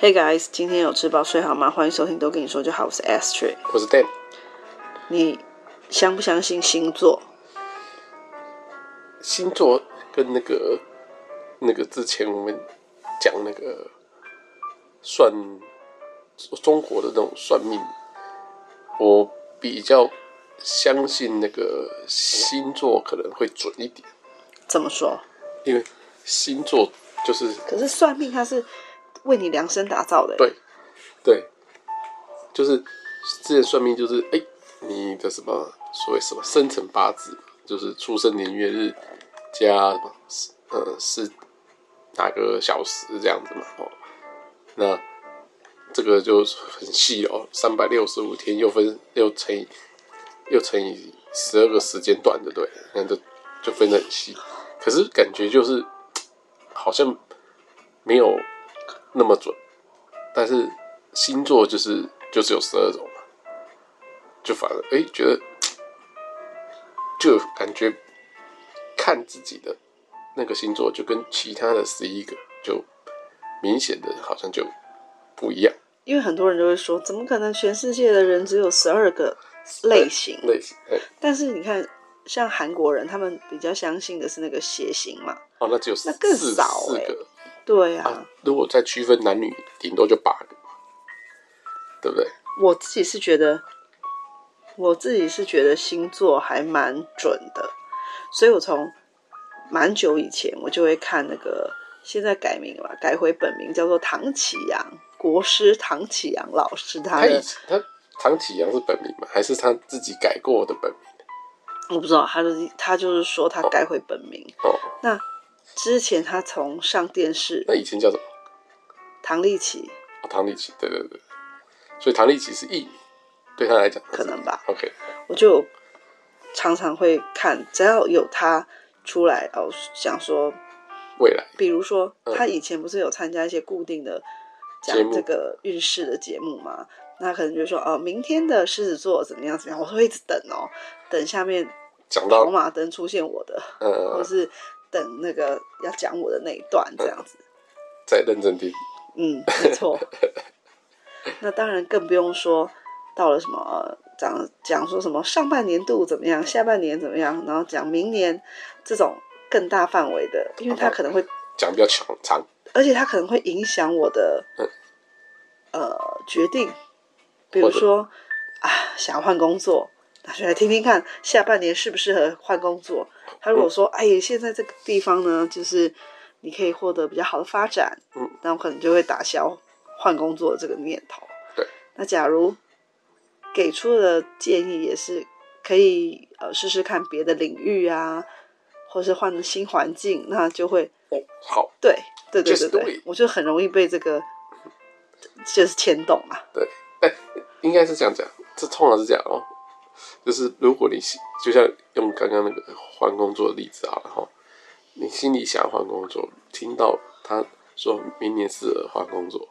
Hey guys，今天有吃饱睡好吗？欢迎收听都跟你说就好，我是 Astrid，我是 Dan。你相不相信星座？星座跟那个那个之前我们讲那个算中国的那种算命，我比较相信那个星座可能会准一点。怎么说？因为星座就是，可是算命它是。为你量身打造的，对，对，就是之前算命，就是哎、你的什么所谓什么生辰八字，就是出生年月日加什么呃是哪个小时这样子嘛，哦，那这个就很细哦，三百六十五天又分又乘以又乘以十二个时间段的，对，那就就分得很细，可是感觉就是好像没有。那么准，但是星座就是就只有十二种嘛，就反而哎、欸、觉得 就感觉看自己的那个星座就跟其他的十一个就明显的好像就不一样，因为很多人都会说，怎么可能全世界的人只有十二个类型？类型？但是你看，像韩国人他们比较相信的是那个血型嘛，哦，那只有那更少四个。对啊，啊，如果再区分男女，顶多就八个，对不对？我自己是觉得，我自己是觉得星座还蛮准的，所以我从蛮久以前我就会看那个，现在改名了吧，改回本名叫做唐启阳国师，唐启阳老师他的他他唐启阳是本名吗？还是他自己改过的本名？我不知道，他的他就是说他改回本名哦，那。之前他从上电视，那以前叫什么？唐立奇。哦，唐立奇，对对对，所以唐立奇是艺名，对他来讲可能吧。OK，我就常常会看，只要有他出来哦，想说未来，比如说他以前不是有参加一些固定的讲这个运势的节目吗？那可能就说哦，明天的狮子座怎么样怎么样，我会一直等哦，等下面讲到跑马灯出现我的，嗯，或是。等那个要讲我的那一段这样子，再认真听。嗯，没错。那当然更不用说到了什么讲讲说什么上半年度怎么样，下半年怎么样，然后讲明年这种更大范围的，因为它可能会讲比较长长，而且它可能会影响我的、嗯、呃决定。比如说啊，想要换工作。那就来听听看，下半年适不适合换工作？他如果说：“嗯、哎，现在这个地方呢，就是你可以获得比较好的发展。”嗯，那我可能就会打消换工作的这个念头。对。那假如给出的建议也是可以呃试试看别的领域啊，或是换新环境，那就会哦好。对对对对对，我就很容易被这个就是牵动啊。对，哎，应该是这样讲，这通常是这样哦。就是如果你就像用刚刚那个换工作的例子好了哈，你心里想换工作，听到他说明年适合换工作，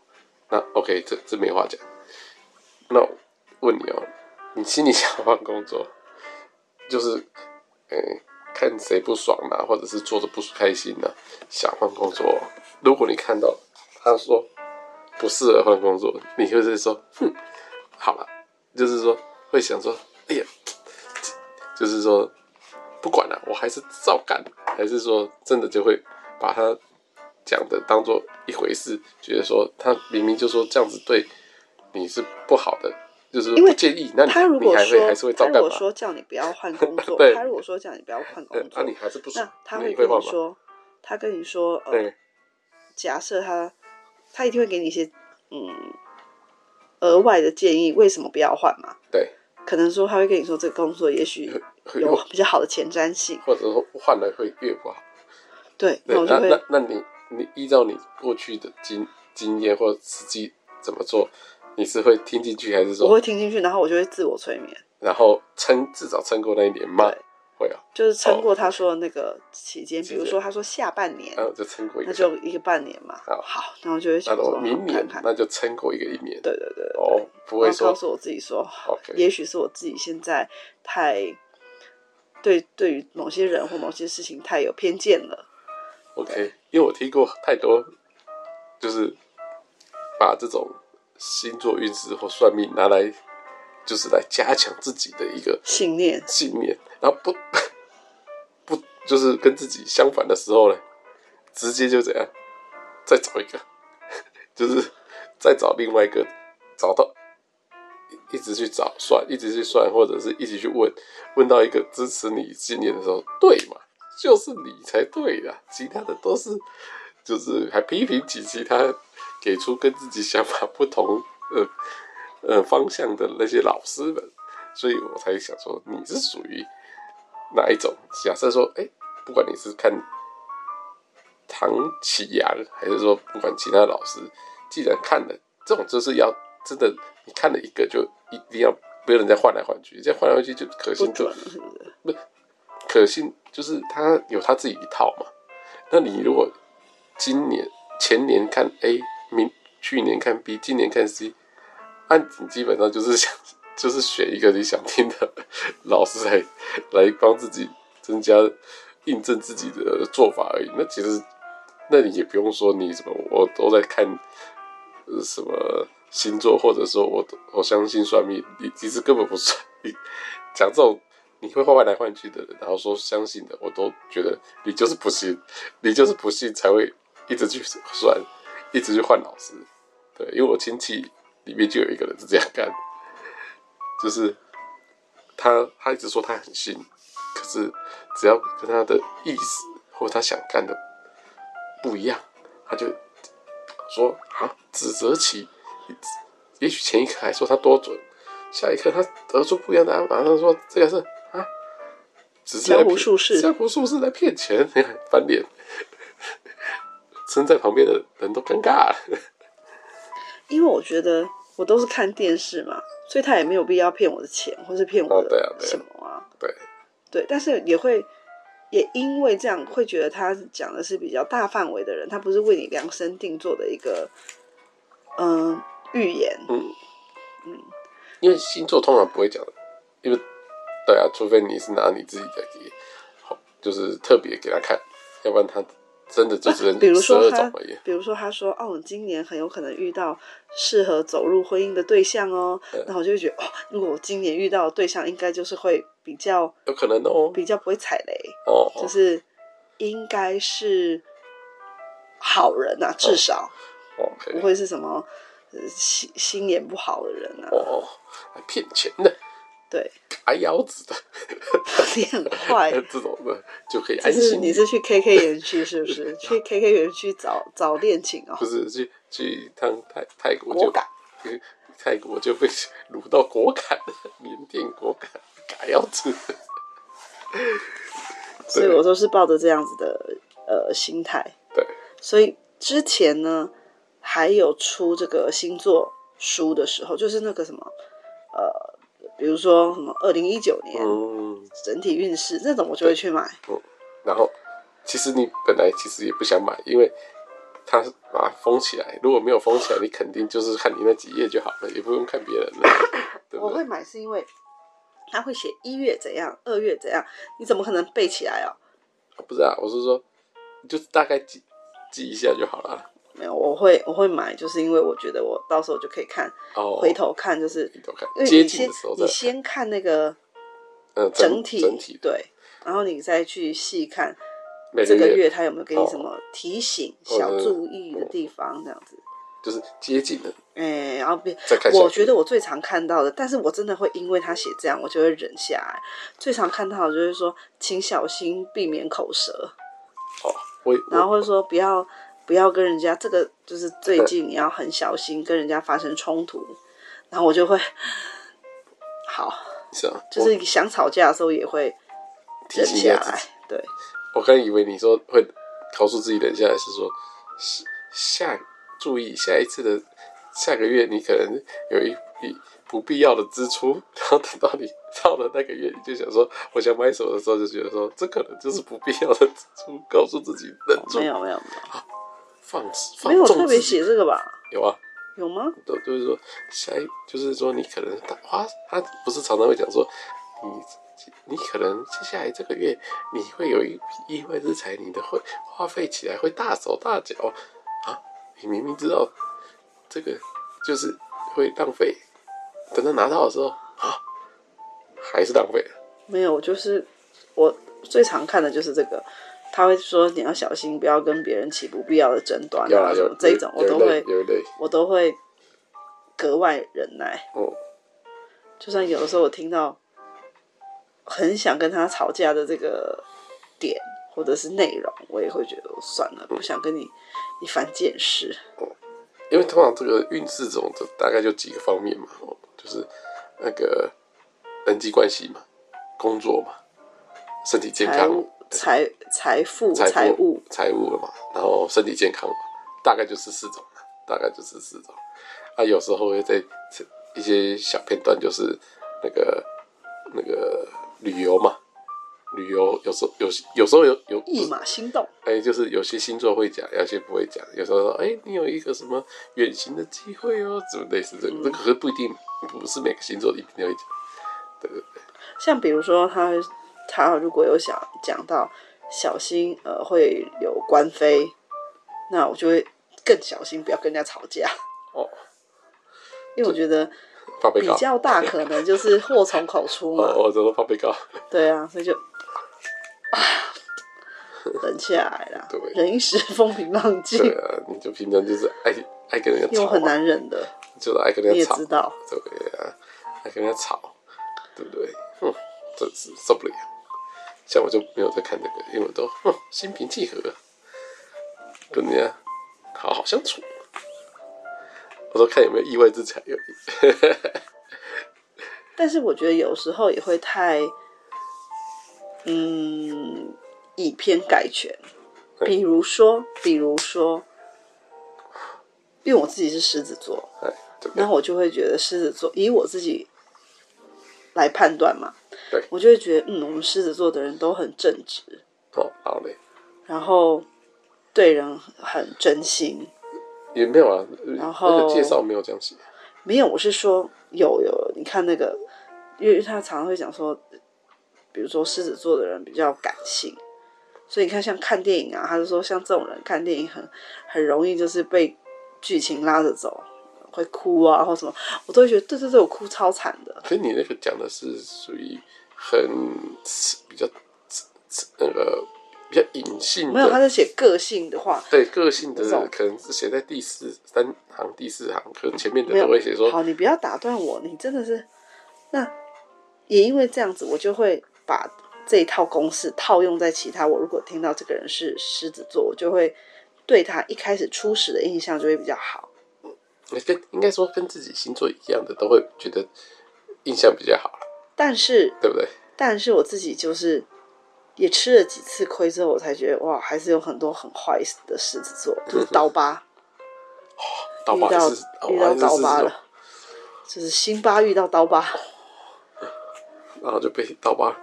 那 OK，这这没话讲。那问你哦，你心里想换工作，就是呃看谁不爽啦，或者是做的不开心啦，想换工作。如果你看到他说不适合换工作，你就是说哼，好了，就是说会想说。哎呀，就是说，不管了，我还是照干，还是说真的就会把他讲的当做一回事，觉得说他明明就说这样子对你是不好的，就是不建议。那他如果说，还是会照干，他如果说叫你不要换工作，他如果说叫你不要换工作，那你还是不那他会跟你说，他跟你说，呃，假设他他一定会给你一些嗯额外的建议，为什么不要换嘛？对。可能说他会跟你说，这个工作也许有比较好的前瞻性，或者说换了会越不好。对，对，那那那你你依照你过去的经经验或者实际怎么做，你是会听进去还是说？我会听进去，然后我就会自我催眠，然后撑至少撑过那一年吗？会啊，就是撑过他说的那个期间，比如说他说下半年，然后就撑过一个，那就一个半年嘛。好，然后就会想说明年，那就撑过一个一年。对对对，哦，不会说告诉我自己说，也许是我自己现在太对对于某些人或某些事情太有偏见了。OK，因为我听过太多，就是把这种星座运势或算命拿来，就是来加强自己的一个信念，信念，然后不不就是跟自己相反的时候呢，直接就这样，再找一个，就是再找另外一个，找到一直去找算，一直去算，或者是一直去问，问到一个支持你信念的时候，对嘛？就是你才对的，其他的都是，就是还批评起其他，给出跟自己想法不同呃呃方向的那些老师们，所以我才想说你是属于哪一种？假设说，哎、欸，不管你是看唐启阳，还是说不管其他老师，既然看了这种，就是要真的你看了一个就一定要不要人家换来换去，这样换来换去就可信就不。可信就是他有他自己一套嘛。那你如果今年前年看 A，明去年看 B，今年看 C，按你基本上就是想就是选一个你想听的老师来来帮自己增加印证自己的做法而已。那其实那你也不用说你什么我都在看什么星座，或者说我我相信算命，你其实根本不算。你讲这种。你会换来换去的人，然后说相信的，我都觉得你就是不信，你就是不信才会一直去算，一直去换老师。对，因为我亲戚里面就有一个人是这样干，就是他他一直说他很信，可是只要跟他的意思或他想干的不一样，他就说啊指责起，也许前一刻还说他多准，下一刻他得出不一样的案，马上说这个是啊，只是。江湖术士，江湖术士来骗钱，翻脸，身在旁边的人都尴尬了。因为我觉得我都是看电视嘛，所以他也没有必要骗我的钱，或是骗我的什么啊？对对，但是也会也因为这样会觉得他讲的是比较大范围的人，他不是为你量身定做的一个嗯预言。嗯嗯，因为星座通常不会讲的，因为。对啊，除非你是拿你自己的就是特别给他看，要不然他真的就只能比如说他。比如说他说哦，我今年很有可能遇到适合走入婚姻的对象哦，然后我就会觉得哦，如果我今年遇到的对象，应该就是会比较有可能哦，比较不会踩雷哦，就是应该是好人啊，至少不会是什么心心眼不好的人啊，哦，还骗钱的。对，嘎腰子的，你很坏。这种的就可以安心。是你是去 KK 园区是不是？去 KK 园区找找恋情哦？不是，去去一趟泰泰国就泰国就被掳到果敢，缅甸果敢嘎腰子。所以我都是抱着这样子的呃心态。对。所以之前呢，还有出这个星座书的时候，就是那个什么呃。比如说什么二零一九年，嗯，整体运势这种，我就会去买。嗯，然后其实你本来其实也不想买，因为它把它封起来。如果没有封起来，你肯定就是看你那几页就好了，也不用看别人了。对对，我会买是因为他会写一月怎样，二月怎样，你怎么可能背起来哦？不是啊，我是说，就大概记记一下就好了。没有，我会我会买，就是因为我觉得我到时候就可以看，哦、回头看就是，因为你先你先看那个，整体、整体对，然后你再去细看这个月他有没有给你什么提醒、哦、小注意的地方，这样子，就是接近的，哎，然后别我觉得我最常看到的，但是我真的会因为他写这样，我就会忍下来。最常看到的就是说，请小心避免口舌，哦，我然后或者说不要。不要跟人家，这个就是最近你要很小心跟人家发生冲突，然后我就会好，是啊，就是想吵架的时候也会忍下来。对，我刚以为你说会告诉自己忍下来，是说下注意下一次的下个月你可能有一笔不必要的支出，然后等到你到了那个月，你就想说我想买什么的时候，就觉得说这可能就是不必要的支出，告诉自己忍住。没有没有没有。放放没有特别写这个吧？有啊，有吗？都就是说，下一就是说，你可能花他不是常常会讲说，你你可能接下来这个月你会有一笔意外之财，你的会花费起来会大手大脚啊！你明明知道这个就是会浪费，等到拿到的时候啊，还是浪费了。没有，就是我最常看的就是这个，他会说你要小心，不要跟别人起不必要的争端啊，什么这一种我都会，我都会格外忍耐。哦，就算有的时候我听到很想跟他吵架的这个点或者是内容，我也会觉得算了，不想跟你一番见识。哦，因为通常这个运势这种的大概就几个方面嘛，哦，就是那个人际关系嘛。工作嘛，身体健康，财财富财财务财务了嘛，然后身体健康嘛，大概就是四种，大概就是四种。啊，有时候会在一些小片段，就是那个那个旅游嘛，旅游有时候有有时候有有一马心动，哎、欸，就是有些星座会讲，有些不会讲。有时候说，哎、欸，你有一个什么远行的机会哦，怎么类似这个，这、嗯、可是不一定，不是每个星座一定都会讲，对对对。像比如说他，他他如果有想讲到小心呃会有官非，那我就会更小心，不要跟人家吵架。哦，因为我觉得比较大可能就是祸从口出嘛。哦，怎么怕被告？对啊，所以就啊，忍下来了。对，忍一时风平浪静。对啊，你就平常就是爱爱跟人家吵，又很难忍的，就是爱跟人家吵。你也知道，对啊，爱跟人家吵，对不对？哼，真是受不了。像我就没有在看这个，因为我都哼 心平气和，跟人家好好相处。我都看有没有意外之财而已。但是我觉得有时候也会太，嗯，以偏概全。比如说，比如说，因为我自己是狮子座，然后我就会觉得狮子座，以我自己。来判断嘛，对，我就会觉得，嗯，我们狮子座的人都很正直，哦，好嘞，然后对人很真心，也没有啊，然后那个介绍没有这样写，没有，我是说有有，你看那个，因为他常常会讲说，比如说狮子座的人比较感性，所以你看像看电影啊，他就说像这种人看电影很很容易就是被剧情拉着走。会哭啊，或什么，我都会觉得，对对对，我哭超惨的。可是你那个讲的是属于很比较那个比较隐性，没有，他是写个性的话，对个性的，可能是写在第四三行、第四行，可能前面的都会写说。好，你不要打断我，你真的是，那也因为这样子，我就会把这一套公式套用在其他。我如果听到这个人是狮子座，我就会对他一开始初始的印象就会比较好。跟应该说跟自己星座一样的，都会觉得印象比较好。但是，对不对？但是我自己就是也吃了几次亏之后，我才觉得哇，还是有很多很坏的狮子座，就是 刀疤。哦，刀疤遇到遇到刀疤了，就是辛巴遇到刀疤，然后就被刀疤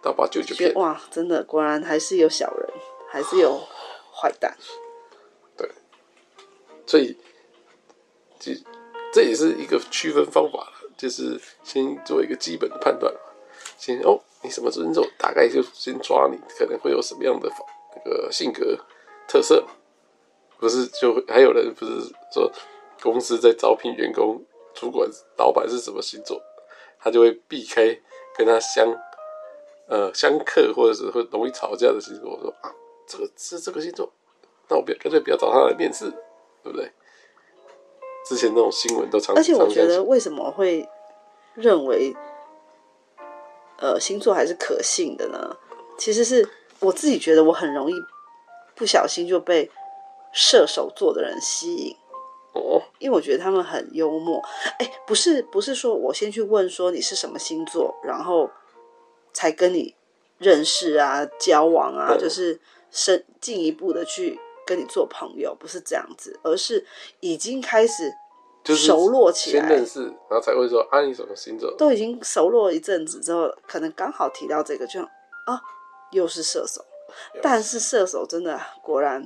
刀疤舅舅骗。哇，真的果然还是有小人，还是有坏蛋。对，所以。这这也是一个区分方法了，就是先做一个基本的判断，先哦，你什么星座，大概就先抓你可能会有什么样的那个性格特色，不是就还有人不是说公司在招聘员工，主管老板是什么星座，他就会避开跟他相呃相克或者是会容易吵架的星座，我说啊，这个是这个星座，那我不要干脆不要找他来面试，对不对？之前那种新闻都常，而且我觉得为什么会认为，呃，星座还是可信的呢？其实是我自己觉得我很容易不小心就被射手座的人吸引哦，因为我觉得他们很幽默。哎，不是不是说我先去问说你是什么星座，然后才跟你认识啊、交往啊，嗯、就是深进一步的去。跟你做朋友不是这样子，而是已经开始熟络起来，先认识，然后才会说啊，你什么星座？都已经熟络一阵子之后，可能刚好提到这个，就啊，又是射手。但是射手真的果然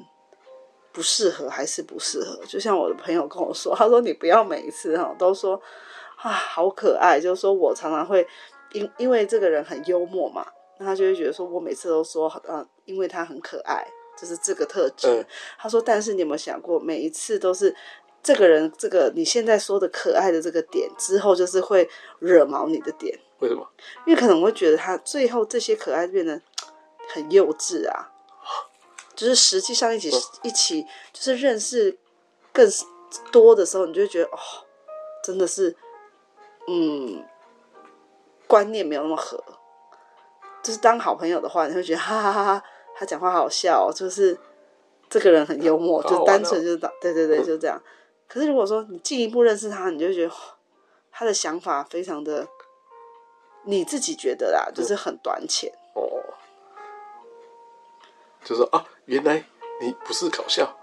不适合，还是不适合。就像我的朋友跟我说，他说你不要每一次哈都说啊好可爱，就是说我常常会因因为这个人很幽默嘛，那他就会觉得说我每次都说啊，因为他很可爱。就是这个特质，嗯，他说，但是你有没有想过，每一次都是这个人这个你现在说的可爱的这个点之后，就是会惹毛你的点。为什么？因为可能会觉得他最后这些可爱变得很幼稚啊，就是实际上一起、嗯、一起就是认识更多的时候，你就会觉得哦，真的是，嗯，观念没有那么合。就是当好朋友的话，你会觉得哈哈哈哈，他讲话好笑，就是这个人很幽默，就单纯就是对对对，就这样。可是如果说你进一步认识他，你就觉得他的想法非常的，你自己觉得啦，就是很短浅哦。就是说啊，原来你不是搞笑，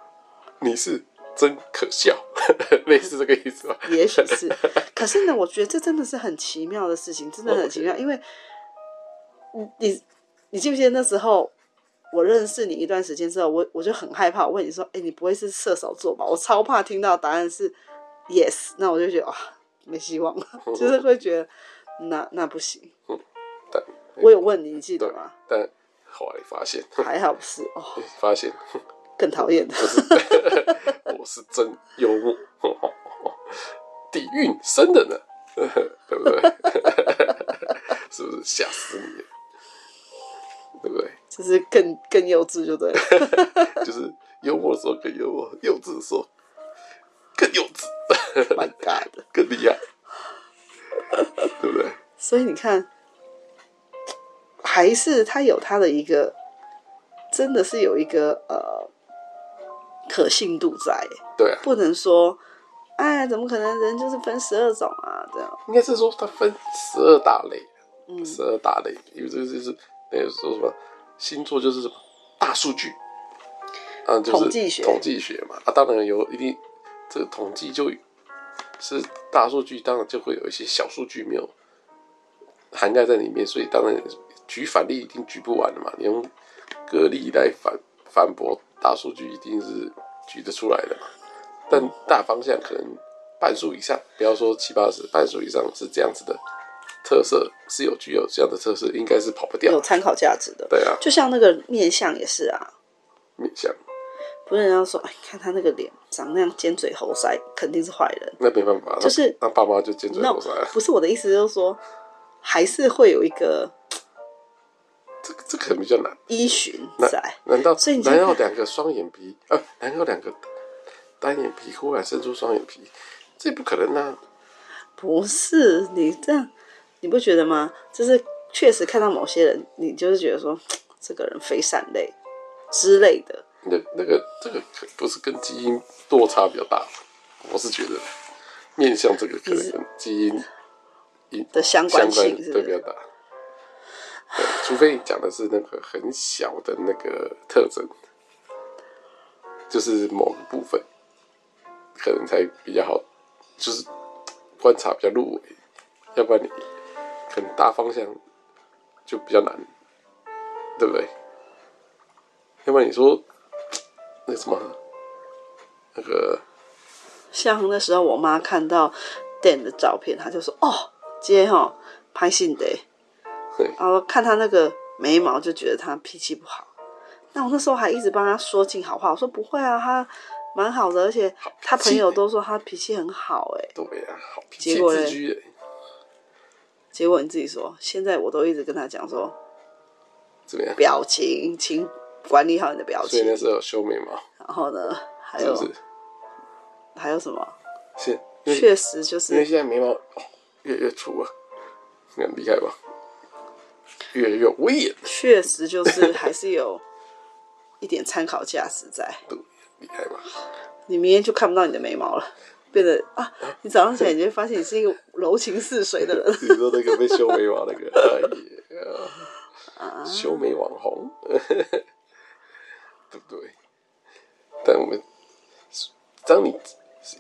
你是真可笑，类似这个意思吧？也许是。可是呢，我觉得这真的是很奇妙的事情，真的很奇妙，因为。你你你记不记得那时候我认识你一段时间之后，我我就很害怕，我问你说：“哎、欸，你不会是射手座吧？”我超怕听到答案是 yes，那我就觉得哇，没希望了，就是会觉得那那不行。嗯，但我有问你，你记得吗？但后来发现 还好不是哦，发现更讨厌的，我是真幽默，底蕴深的呢，对不对？是不是吓死你？对不对？就是更更幼稚，就对了。就是幽默的时候更幽默，幼稚的时候更幼稚。My God，更厉害，对不对？所以你看，还是他有他的一个，真的是有一个呃可信度在。对啊，不能说，哎，怎么可能？人就是分十二种啊，这样。应该是说他分十二大类，嗯，十二大类，因为这个就是。那个说什么星座就是大数据，啊，就是统计学，统计学嘛，啊，当然有一定这个统计就是大数据，当然就会有一些小数据没有涵盖在里面，所以当然举反例一定举不完的嘛，你用个例来反反驳大数据，一定是举得出来的嘛，但大方向可能半数以上，不要说七八十，半数以上是这样子的。特色是有具有这样的特色，应该是跑不掉，有参考价值的。对啊，就像那个面相也是啊，面相不是人家说，哎，看他那个脸长那样尖嘴猴腮，肯定是坏人。那没办法，就是那爸妈就尖嘴猴腮。不是我的意思，就是说还是会有一个，这个这可能比较难依循在。难道所以难道两个双眼皮啊？难道两个单眼皮忽然生出双眼皮？这不可能啊！不是你这样。你不觉得吗？就是确实看到某些人，你就是觉得说，这个人非善类之类的。那那个这个不是跟基因落差比较大？我是觉得面向这个可能跟基因的相关性是对比较大。对，除非你讲的是那个很小的那个特征，就是某个部分，可能才比较好，就是观察比较入微，要不然你。可能大方向就比较难，对不对？要不然你说那什么那个，像那时候我妈看到 Dan 的照片，她就说：“哦，今天哈拍信的。”然后看他那个眉毛，就觉得他脾气不好。那我那时候还一直帮他说尽好话，我说不会啊，他蛮好的，而且他朋友都说他脾气很好，哎，对呀，好脾气自居。结果你自己说，现在我都一直跟他讲说，怎么样？表情，请管理好你的表情。所以那时候修眉毛。然后呢，还有，还有什么？是，确实就是因为现在眉毛越来越粗了，很厉害吧？越来越威严。确实就是还是有一点参考价值在。对，厉害吧？你明天就看不到你的眉毛了。变得啊，你早上起来你就会发现你是一个柔情似水的人。你说那个被修眉毛那个，哎呀，啊、修眉网红，对不对？但我们当你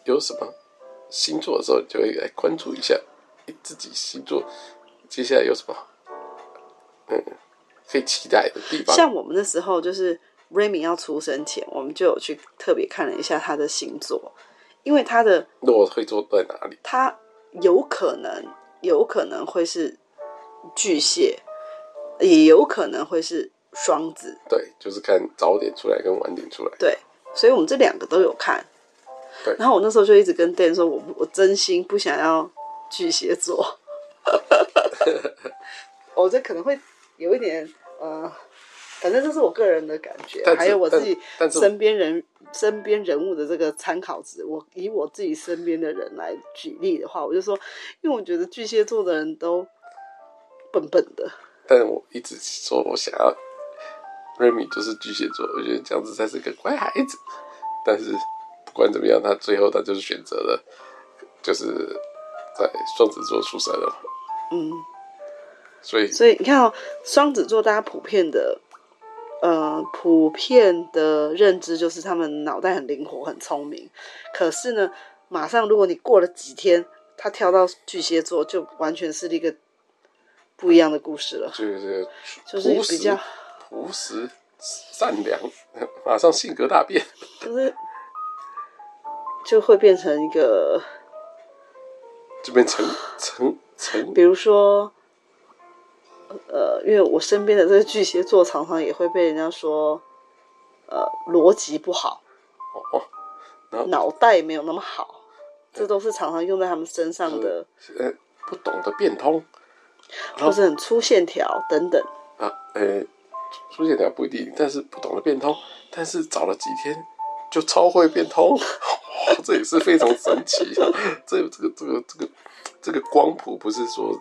有什么星座的时候，就会来关注一下自己星座接下来有什么嗯可以期待的地方。像我们那时候，就是 Remy 要出生前，我们就有去特别看了一下他的星座。因为他的落会坐在哪里？他有可能有可能会是巨蟹，也有可能会是双子。对，就是看早点出来跟晚点出来。对，所以我们这两个都有看。对。然后我那时候就一直跟 Dan 说，我我真心不想要巨蟹座。我这可能会有一点呃，反正这是我个人的感觉，还有我自己身边人身边人物的这个参考值。我以我自己身边的人来举例的话，我就说，因为我觉得巨蟹座的人都笨笨的。但是我一直说我想要 Remy 就是巨蟹座，我觉得这样子才是个乖孩子。但是不管怎么样，他最后他就是选择了，就是在双子座出生了。嗯。所以，所以你看哦，双子座大家普遍的，呃，普遍的认知就是他们脑袋很灵活、很聪明。可是呢，马上如果你过了几天，他跳到巨蟹座，就完全是一个不一样的故事了。就是就是比较朴实、善良，马上性格大变，就是就会变成一个，就变成成成，比如说。呃，因为我身边的这个巨蟹座常常也会被人家说，呃，逻辑不好，哦，脑袋没有那么好，这都是常常用在他们身上的。呃，不懂得变通，或是很粗线条等等。啊，呃，粗线条不一定，但是不懂得变通，但是找了几天就超会变通，哇，这也是非常神奇。这这个这个这个这个这个光谱不是说，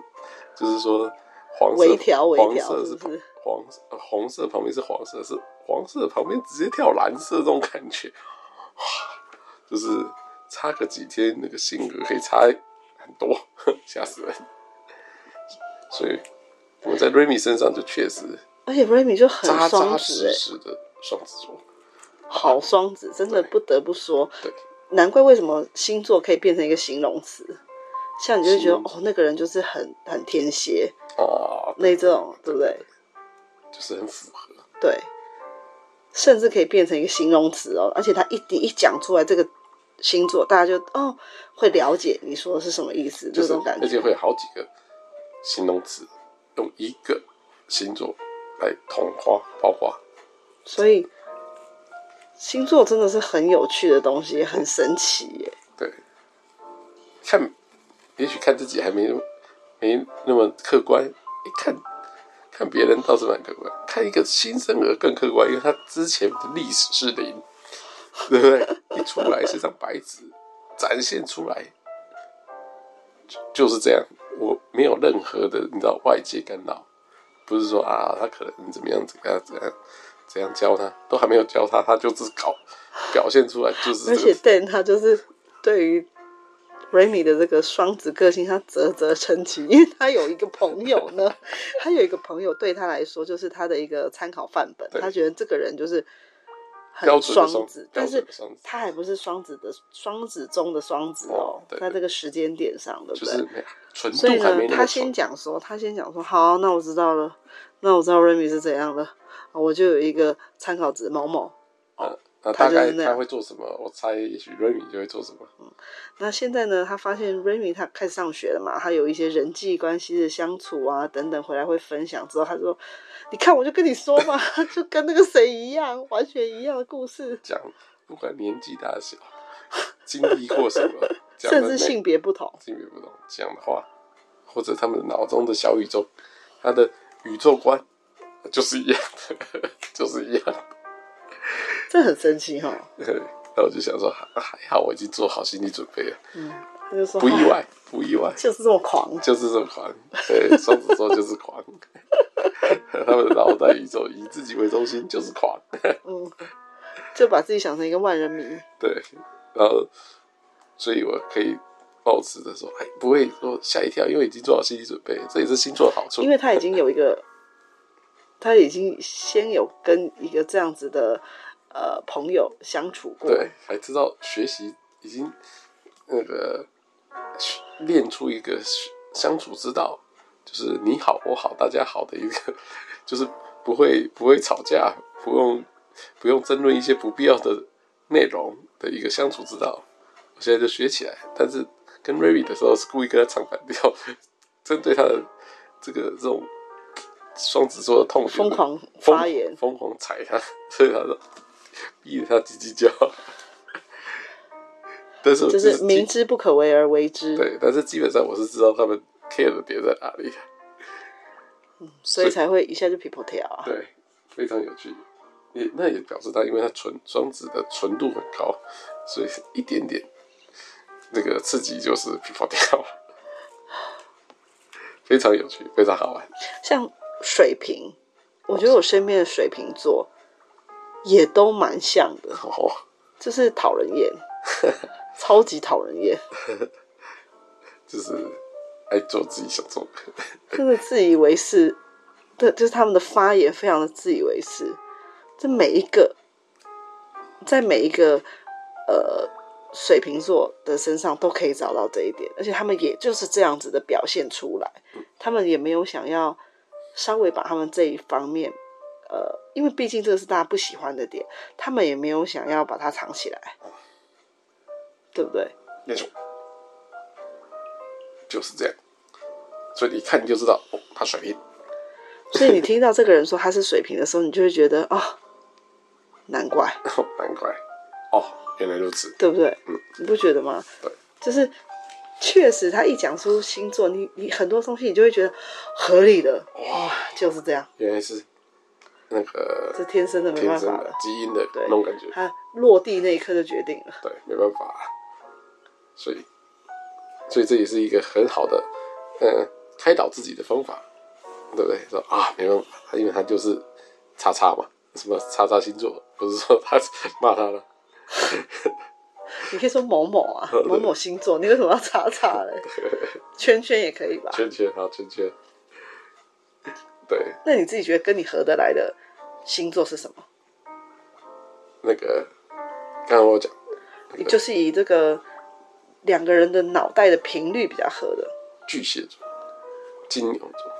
就是说。黄色，黄色是黄色，红色旁边是黄色，是黄色旁边直接跳蓝色，这种感觉，哇，就是差个几天，那个性格可以差很多，吓死人。所以我在 Remy 身上就确实，而且 Remy 就很扎扎实实的双子座，好双子，真的不得不说，对，难怪为什么星座可以变成一个形容词。像你就会觉得哦，那个人就是很很天蝎哦，那这种对不对？就是很符合。对，甚至可以变成一个形容词哦，而且他一一讲出来这个星座，大家就哦会了解你说的是什么意思，就是、这种感觉。而且会好几个形容词用一个星座来统括包括。所以星座真的是很有趣的东西，很神奇耶。对，看。也许看自己还没没那么客观，一看看别人倒是蛮客观，看一个新生儿更客观，因为他之前的历史是零，对不对？一出来是一张白纸，展现出来就就是这样，我没有任何的你知道外界干扰，不是说啊他可能怎么样怎么样怎样怎样教他，都还没有教他，他就是搞表现出来就是、这个，而且对他就是对于。Remy 的这个双子个性，他啧啧称奇，因为他有一个朋友呢，他有一个朋友对他来说就是他的一个参考范本，他觉得这个人就是很双子，但是他还不是双子的双子中的双子哦，在这个时间点上的，对不对？所以呢，他先讲说，他先讲说，好，那我知道了，那我知道 Remy 是怎样的，我就有一个参考值某某。那大概他会做什么？我猜也许 Remy 就会做什么。嗯，那现在呢？他发现 Remy 他开始上学了嘛？他有一些人际关系的相处啊等等，回来会分享。之后他说：“你看，我就跟你说嘛，就跟那个谁一样，完全一样的故事。”讲不管年纪大小，经历过什么，甚至性别不同，性别不同讲的话，或者他们脑中的小宇宙，他的宇宙观就是一样的，就是一样。这很神奇哈、哦，然后我就想说，还好我已经做好心理准备了。嗯，他就说不意外，不意外，就是这么狂，就是这么狂。对，双子座就是狂，他们的脑袋宇宙以自己为中心就是狂。嗯，就把自己想成一个万人迷。对，然后所以我可以抱持着说，哎，不会说吓一跳，因为已经做好心理准备，这也是星座的好处。因为他已经有一个，他已经先有跟一个这样子的。呃，朋友相处过，对，还知道学习已经那个练出一个相处之道，就是你好我好大家好的一个，就是不会不会吵架，不用不用争论一些不必要的内容的一个相处之道。我现在就学起来，但是跟 Remy 的时候是故意跟他唱反调，针对他的这个这种双子座的痛苦，疯狂发言，疯狂踩他，所以他说。逼着他叽叽叫，但是就是明知不可为而为之。对，但是基本上我是知道他们 care 的点在哪里。嗯，所以才会一下就 people 跳啊。对，非常有趣。也那也表示他，因为他纯双子的纯度很高，所以一点点那个刺激就是 people 跳，非常有趣，非常好玩。像水瓶，我觉得我身边的水瓶座也都蛮像的，哦，就是讨人厌，超级讨人厌，就是爱做自己想做的，真的自以为是，对，就是他们的发言非常的自以为是。这每一个，在每一个呃水瓶座的身上都可以找到这一点，而且他们也就是这样子的表现出来，他们也没有想要稍微把他们这一方面，呃，因为毕竟这个是大家不喜欢的点，他们也没有想要把它藏起来，对不对？没错，就是这样，所以你一看你就知道，哦，他水平。所以你听到这个人说他是水平的时候，你就会觉得啊。哦难怪，难怪，哦，原来如此，对不对？嗯，你不觉得吗？对，就是确实，他一讲出星座，你你很多东西你就会觉得合理的，哇，就是这样。原来是那个，是天生的，没办法的，基因的那种感觉。他落地那一刻就决定了，对，没办法，所以，所以这也是一个很好的，嗯，开导自己的方法，对不对？说啊，没办法，因为他就是叉叉嘛。什么叉叉星座？不是说他骂他了？你可以说某某啊，某某星座。你为什么要叉叉嘞？圈圈也可以吧？圈圈好，圈圈。对。那你自己觉得跟你合得来的星座是什么？那个，刚刚我讲，你就是以这个两个人的脑袋的频率比较合的。巨蟹座、金牛座，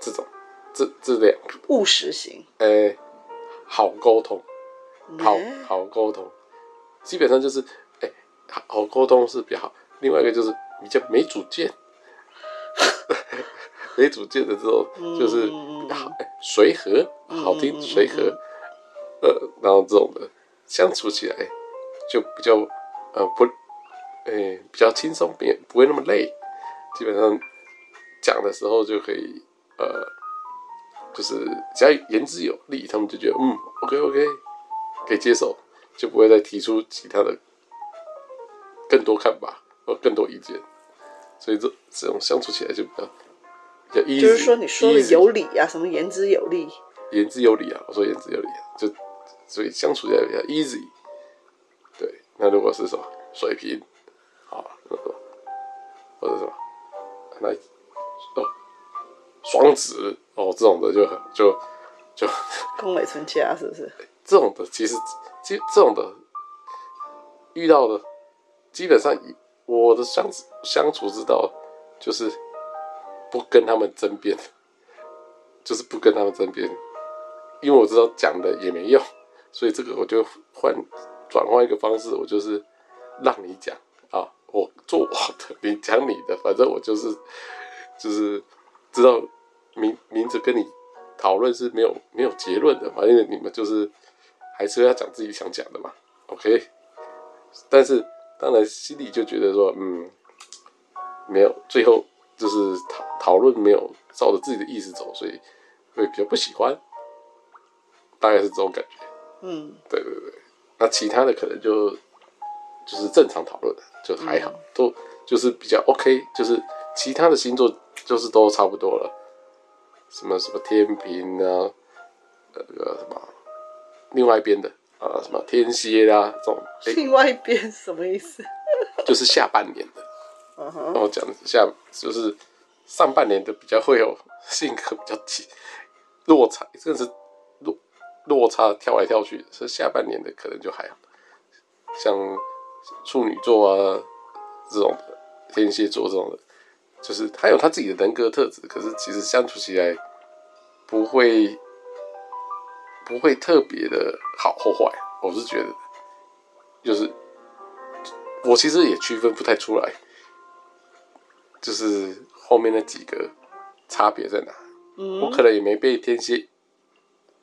这种。这这两个务实型，诶、欸，好沟通，好好沟通，基本上就是，哎、欸，好沟通是比较好。另外一个就是比较没主见，没主见的这种就是好随和，好听随和，呃，然后这种的相处起来就比较呃不，哎、欸，比较轻松，也不会那么累。基本上讲的时候就可以呃。就是只要言之有理，他们就觉得嗯，OK OK，可以接受，就不会再提出其他的更多看法或更多意见，所以这这种相处起来就比较就是说你说的有理啊，什么言之有理，言之有理啊，我说言之有理啊，就所以相处起来比较 easy。对，那如果是什么水瓶，好，或者什么，那哦，双子。哦，这种的就就就宫尾春家是不是？这种的其实，其实这种的遇到的，基本上以我的相相处之道，就是不跟他们争辩，就是不跟他们争辩，因为我知道讲的也没用，所以这个我就换转换一个方式，我就是让你讲啊，我做我的，你讲你的，反正我就是就是知道。明明着跟你讨论是没有没有结论的，反正你们就是还是要讲自己想讲的嘛，OK。但是当然心里就觉得说，嗯，没有最后就是讨讨论没有照着自己的意思走，所以会比较不喜欢，大概是这种感觉。嗯，对对对。那其他的可能就就是正常讨论，就还好，嗯、都就是比较 OK，就是其他的星座就是都差不多了。什么什么天平啊，那个什么，另外一边的啊，什么天蝎啦，这种。另外一边什么意思？就是下半年的。然后讲一下就是上半年的比较会有性格比较急，落差，真的是落落差跳来跳去是。下半年的可能就还好，像处女座啊这种的，天蝎座这种的。就是他有他自己的人格特质，可是其实相处起来不会不会特别的好或坏。我是觉得，就是我其实也区分不太出来，就是后面那几个差别在哪？嗯，我可能也没被天蝎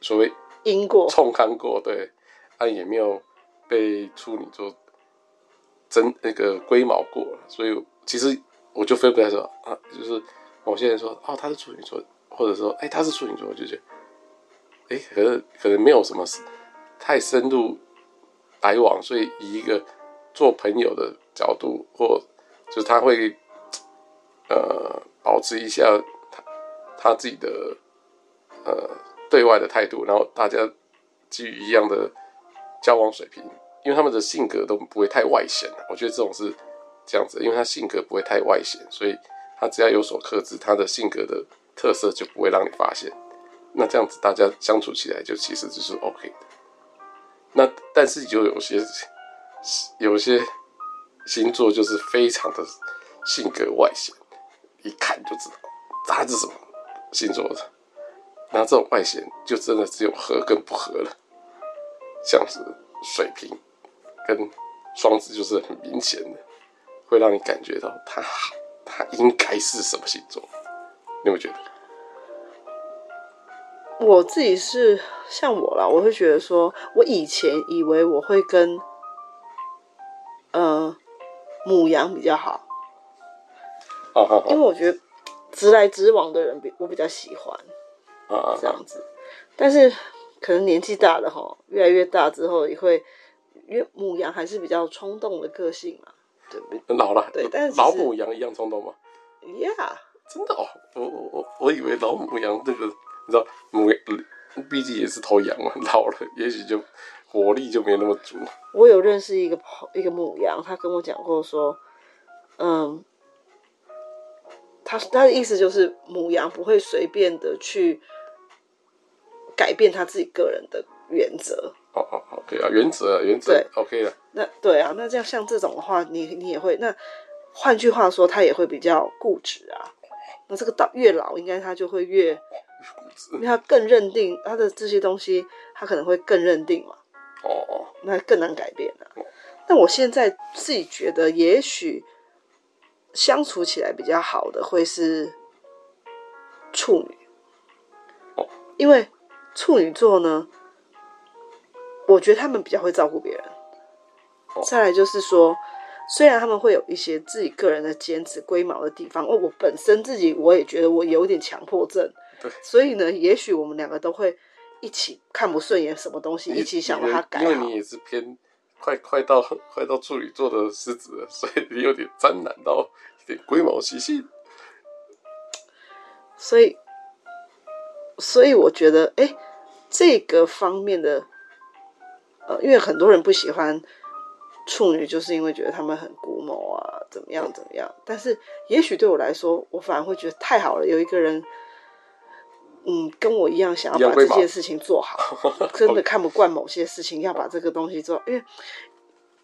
所谓阴过冲看过，对，但也没有被处女座真那个龟毛过，所以其实我就分不出来说啊，就是某些人说哦他是处女座，或者说哎他是处女座，我就觉得哎可能可能没有什么太深入来往，所以以一个做朋友的角度，或就是他会呃保持一下他他自己的呃对外的态度，然后大家基于一样的交往水平。因为他们的性格都不会太外显，我觉得这种是这样子，因为他性格不会太外显，所以他只要有所克制，他的性格的特色就不会让你发现。那这样子大家相处起来就其实就是 OK 的。那但是就有些有些星座就是非常的性格外显，一看就知道他是什么星座的。那这种外显就真的只有合跟不合了，像是水瓶。跟双子就是很明显的，会让你感觉到他好，他应该是什么星座？你有没有觉得？我自己是像我啦，我会觉得说，我以前以为我会跟呃母羊比较好，好好好，因为我觉得直来直往的人比我比较喜欢，啊这样子。但是可能年纪大了哈，越来越大之后也会。因为母羊还是比较冲动的个性嘛，对不对？老了，对，但是老母羊一样冲动吗？Yeah，真的哦，我我我我以为老母羊这个，你知道母羊毕竟也是头羊嘛，老了也许就活力就没那么足。我有认识一个朋一个母羊，他跟我讲过说，嗯，他他的意思就是母羊不会随便的去改变他自己个人的原则。哦哦好，可以啊，原则原则 OK 了。那对啊，那这样像这种的话，你你也会那，换句话说，他也会比较固执啊。那这个到越老，应该他就会越固执，因为他更认定他的这些东西，他可能会更认定嘛。哦哦，那更难改变了。那我现在自己觉得，也许相处起来比较好的会是处女。哦，因为处女座呢。我觉得他们比较会照顾别人。再来就是说，虽然他们会有一些自己个人的坚持、龟毛的地方，哦，我本身自己我也觉得我有点强迫症。对。所以呢，也许我们两个都会一起看不顺眼什么东西，一起想把它改好。因为你也是偏快快到快到处女座的狮子，所以你有点沾染到一点龟毛习性。所以，所以我觉得，哎，这个方面的。呃，因为很多人不喜欢处女，就是因为觉得他们很龟毛啊，怎么样怎么样。但是，也许对我来说，我反而会觉得太好了，有一个人，嗯，跟我一样想要把这件事情做好，真的看不惯某些事情，要把这个东西做。因为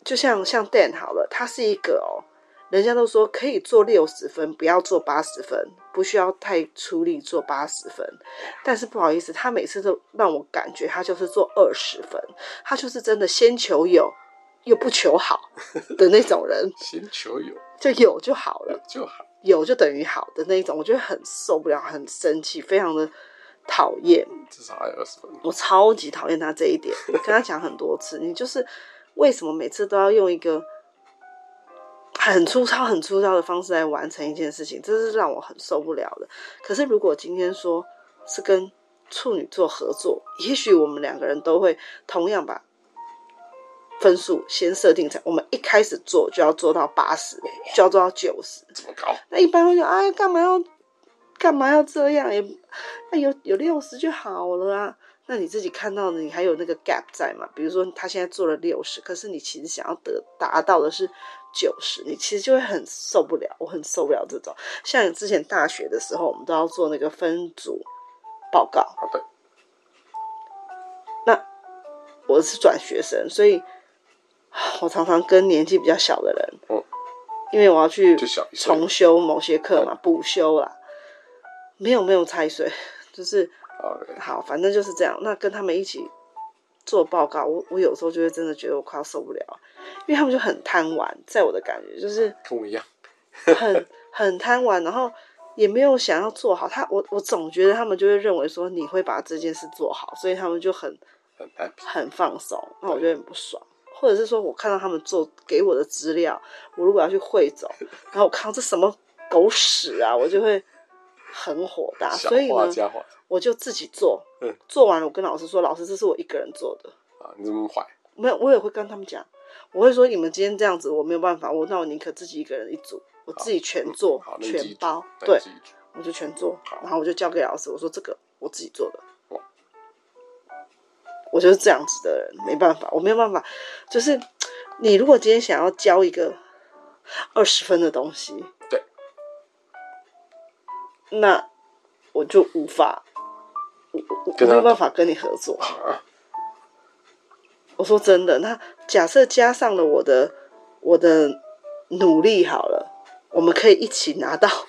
就像像 Dan 好了，他是一个哦。人家都说可以做六十分，不要做八十分，不需要太出力做八十分。但是不好意思，他每次都让我感觉他就是做二十分，他就是真的先求有，又不求好 的那种人。先求有，就有就好了，有就好，有就等于好的那一种，我觉得很受不了，很生气，非常的讨厌。至少还有二十分，我超级讨厌他这一点，跟他讲很多次，你就是为什么每次都要用一个。很粗糙、很粗糙的方式来完成一件事情，这是让我很受不了的。可是，如果今天说是跟处女座合作，也许我们两个人都会同样把分数先设定成，我们一开始做就要做到八十，就要做到九十。这么高？那一般会说，哎，干嘛要干嘛要这样？也那有有六十就好了啊。那你自己看到的，你还有那个 gap 在嘛？比如说他现在做了六十，可是你其实想要得达到的是。九十，你其实就会很受不了，我很受不了这种。像之前大学的时候，我们都要做那个分组报告。好的。那我是转学生，所以我常常跟年纪比较小的人，嗯，因为我要去重修某些课嘛，补修啦。没有没有拆水，就是好，反正就是这样。那跟他们一起做报告，我我有时候就会真的觉得我快要受不了。因为他们就很贪玩，在我的感觉就是跟我一样，很 很贪玩，然后也没有想要做好。他我我总觉得他们就会认为说你会把这件事做好，所以他们就很很很放松，那我觉得很不爽。或者是说我看到他们做给我的资料，我如果要去汇总，然后我看到这什么狗屎啊，我就会很火大。所以呢，我就自己做，嗯、做完了我跟老师说，老师这是我一个人做的啊，你这么坏？没有，我也会跟他们讲，我会说你们今天这样子我没有办法，我那我宁可自己一个人一组，我自己全做，嗯、全包，对，我就全做，然后我就交给老师，我说这个我自己做的。我就是这样子的人，没办法，我没有办法。就是你如果今天想要教一个二十分的东西，对，那我就无法，我我没有办法跟你合作。我说真的，那假设加上了我的我的努力好了，我们可以一起拿到。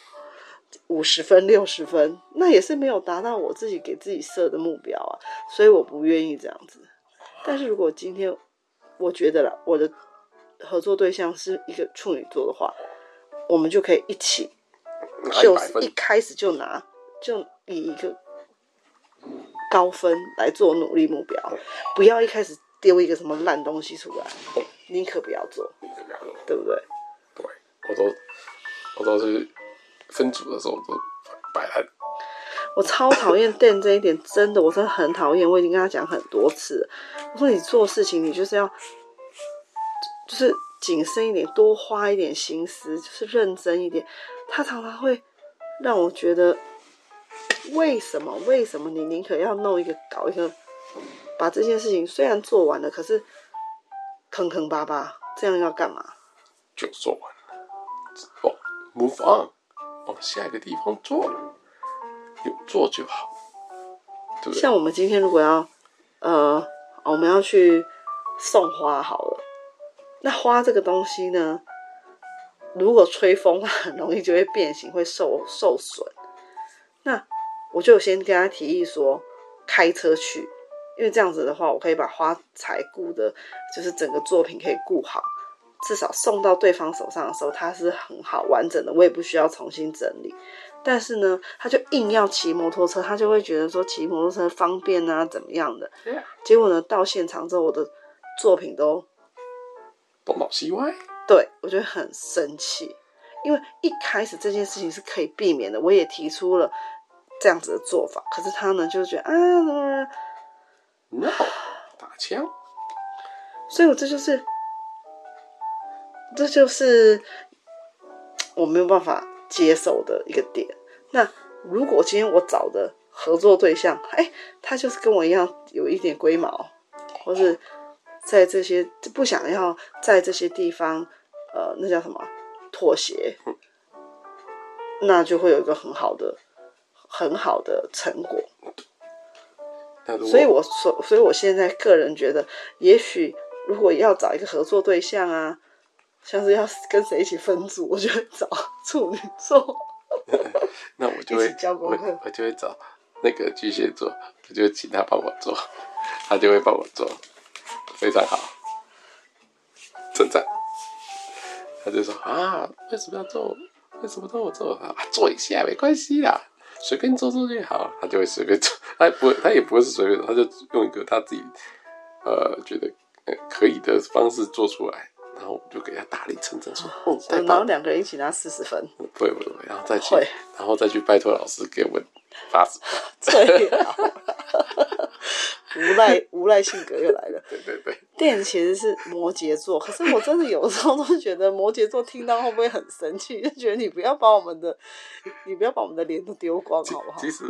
五十分、六十分，那也是没有达到我自己给自己设的目标啊，所以我不愿意这样子。但是如果今天我觉得了我的合作对象是一个处女座的话，我们就可以一起，就是一开始就拿，就以一个高分来做努力目标，不要一开始丢一个什么烂东西出来，宁可不要做，对不对？对，我都我都是。分组的时候都摆烂，我超讨厌 Dan 这一点，真的，我真的很讨厌。我已经跟他讲很多次，我说你做事情你就是要，就是谨慎一点，多花一点心思，就是认真一点。他常常会让我觉得，为什么？为什么你宁可要弄一个搞一个，把这件事情虽然做完了，可是坑坑巴巴，这样要干嘛？就做完了，哦，move on。往下一个地方做，有做就好，对不对？像我们今天如果要，呃，我们要去送花好了，那花这个东西呢，如果吹风，它很容易就会变形，会受受损。那我就先跟他提议说，开车去，因为这样子的话，我可以把花材顾的，就是整个作品可以顾好。至少送到对方手上的时候，它是很好完整的，我也不需要重新整理。但是呢，他就硬要骑摩托车，他就会觉得说骑摩托车方便啊，怎么样的？结果呢，到现场之后，我的作品都东倒西歪。对，我觉得很生气，因为一开始这件事情是可以避免的，我也提出了这样子的做法，可是他呢，就觉得啊，no，打枪。所以我这就是。这就是我没有办法接受的一个点。那如果今天我找的合作对象，哎，他就是跟我一样有一点龟毛，或是在这些不想要在这些地方，呃，那叫什么妥协，那就会有一个很好的、很好的成果。所以我所，所以我现在个人觉得，也许如果要找一个合作对象啊。像是要跟谁一起分组，我就会找处女座。那我就会交功课，我就会找那个巨蟹座，我就会请他帮我做，他就会帮我做，非常好，称赞。他就说啊，为什么要做？为什么都我做啊？做一下没关系啦，随便做做就好。他就会随便做，他也不会，他也不会是随便做，他就用一个他自己呃觉得可以的方式做出来。然后我就给他大力称赞说：“哦，然后两个人一起拿四十分，不会不会，然后再去，然后再去拜托老师给我们八十分。最好”无赖 无赖性格又来了。对对对，电其实是摩羯座，可是我真的有时候都觉得摩羯座听到会不会很生气？就觉得你不要把我们的，你不要把我们的脸都丢光，好不好？其实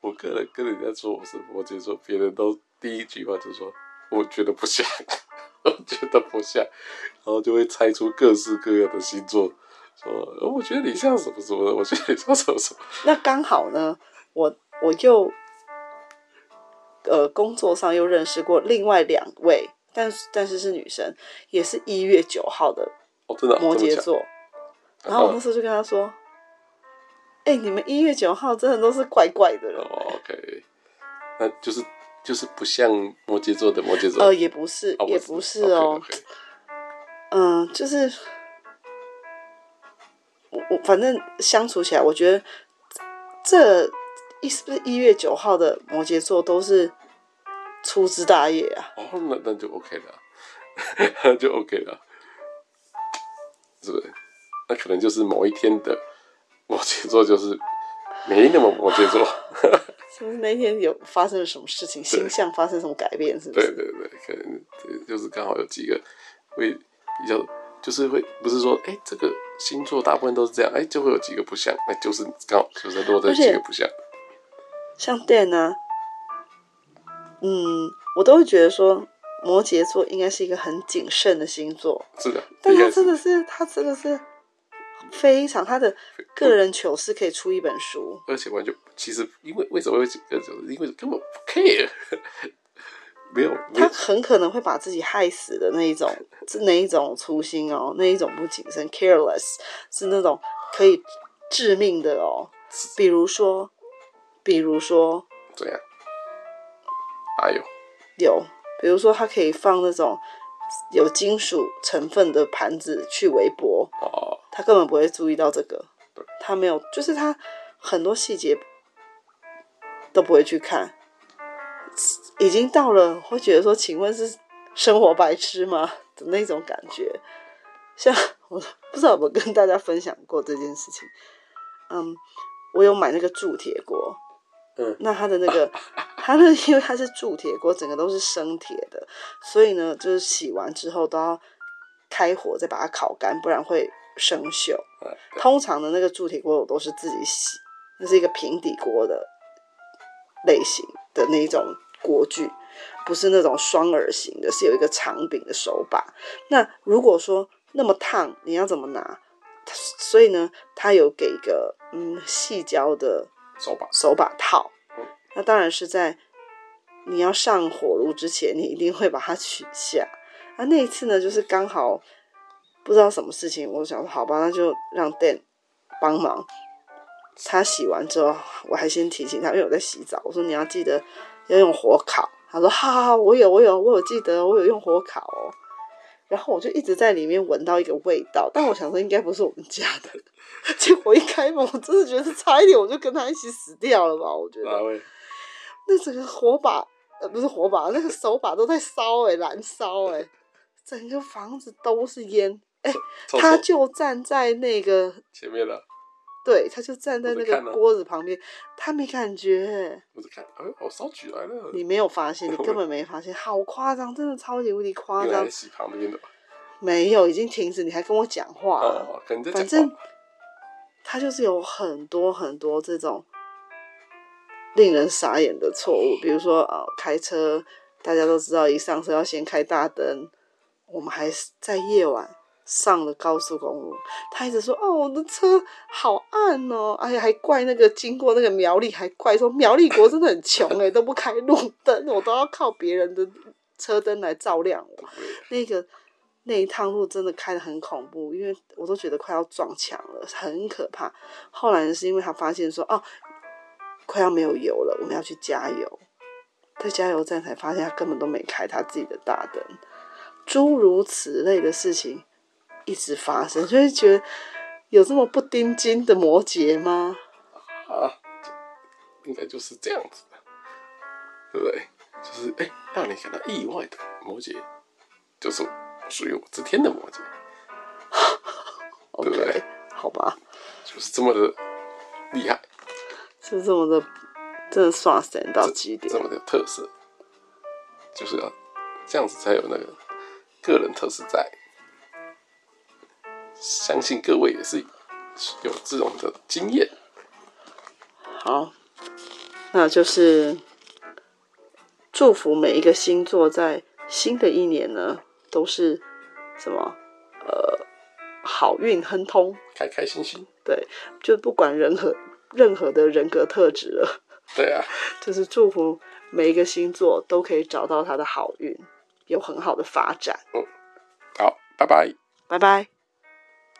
我个人跟人家说我是摩羯座，别人都第一句话就说：“我觉得不像。”我觉得不像，然后就会猜出各式各样的星座，说我觉得你像什么什么的，我觉得你像什么什么。那刚好呢，我我就呃工作上又认识过另外两位，但是但是是女生，也是一月九号的哦，真的摩羯座。然后我那时候就跟他说：“哎、你们一月九号真的都是怪怪的人。哦” OK，那就是。就是不像摩羯座的摩羯座，呃，也不是，哦、也不是哦。嗯、呃，就是我我反正相处起来，我觉得这一是不是一月九号的摩羯座都是粗枝大叶啊？哦，那那就 OK 了。就 OK 了，是不是？那可能就是某一天的摩羯座，就是没那么摩羯座。是不是那天有发生了什么事情，星象发生什么改变？是不是？对对对，可能就是刚好有几个会比较，就是会不是说，哎、欸，这个星座大部分都是这样，哎、欸，就会有几个不像，哎、欸，就是刚好就是落在几个不像。像 Dan 呢，嗯，我都会觉得说摩羯座应该是一个很谨慎的星座。是的，但他真的是，他真的是。非常，他的个人糗事可以出一本书，而且完全其实因为为什么会这个，因为根本不 care，没有，没有他很可能会把自己害死的那一种，是哪一种粗心哦，那一种不谨慎，careless 是那种可以致命的哦，比如说，比如说，怎样？还有，有，比如说他可以放那种有金属成分的盘子去围脖哦。他根本不会注意到这个，他没有，就是他很多细节都不会去看，已经到了会觉得说，请问是生活白痴吗的那种感觉？像我不知道有没有跟大家分享过这件事情。嗯，我有买那个铸铁锅，嗯，那它的那个，它那因为它是铸铁锅，整个都是生铁的，所以呢，就是洗完之后都要开火再把它烤干，不然会。生锈，通常的那个铸铁锅我都是自己洗，那是一个平底锅的类型的那一种锅具，不是那种双耳型的，是有一个长柄的手把。那如果说那么烫，你要怎么拿？所以呢，它有给一个嗯细胶的手把手把套。那当然是在你要上火炉之前，你一定会把它取下。啊，那一次呢，就是刚好。不知道什么事情，我想说好吧，那就让 Dan 帮忙。他洗完之后，我还先提醒他，因为我在洗澡。我说你要记得要用火烤。他说好好好，我有我有我有记得，我有用火烤哦。然后我就一直在里面闻到一个味道，但我想说应该不是我们家的。结果一开门，我真的觉得差一点我就跟他一起死掉了吧？我觉得。那整个火把呃不是火把，那个手把都在烧哎、欸，燃烧哎、欸，整个房子都是烟。哎、欸，他就站在那个前面了，对，他就站在那个锅子旁边，他没感觉。我在看，哎，我烧起来了。你没有发现，你根本没发现，好夸张，真的超级无敌夸张。洗旁边的，没有，已经停止，你还跟我讲话。反正他就是有很多很多这种令人傻眼的错误，比如说啊、呃，开车大家都知道，一上车要先开大灯，我们还是在夜晚。上了高速公路，他一直说：“哦，我的车好暗哦！”而且还怪那个经过那个苗栗，还怪说苗栗国真的很穷诶，都不开路灯，我都要靠别人的车灯来照亮我。那个那一趟路真的开的很恐怖，因为我都觉得快要撞墙了，很可怕。后来是因为他发现说：“哦，快要没有油了，我们要去加油。”在加油站才发现他根本都没开他自己的大灯，诸如此类的事情。一直发生，就会觉得有这么不丁金的摩羯吗？啊，应该就是这样子的，对不对？就是哎、欸，让你感到意外的摩羯，就是属于我这天的摩羯，对不对？好吧，就是这么的厉害，是这么的，真的刷神到极点，这么的特色，就是要这样子才有那个个人特色在。相信各位也是有这种的经验。好，那就是祝福每一个星座在新的一年呢，都是什么呃好运亨通，开开心心。对，就不管任何任何的人格特质了。对啊，就是祝福每一个星座都可以找到他的好运，有很好的发展。嗯，好，拜拜，拜拜。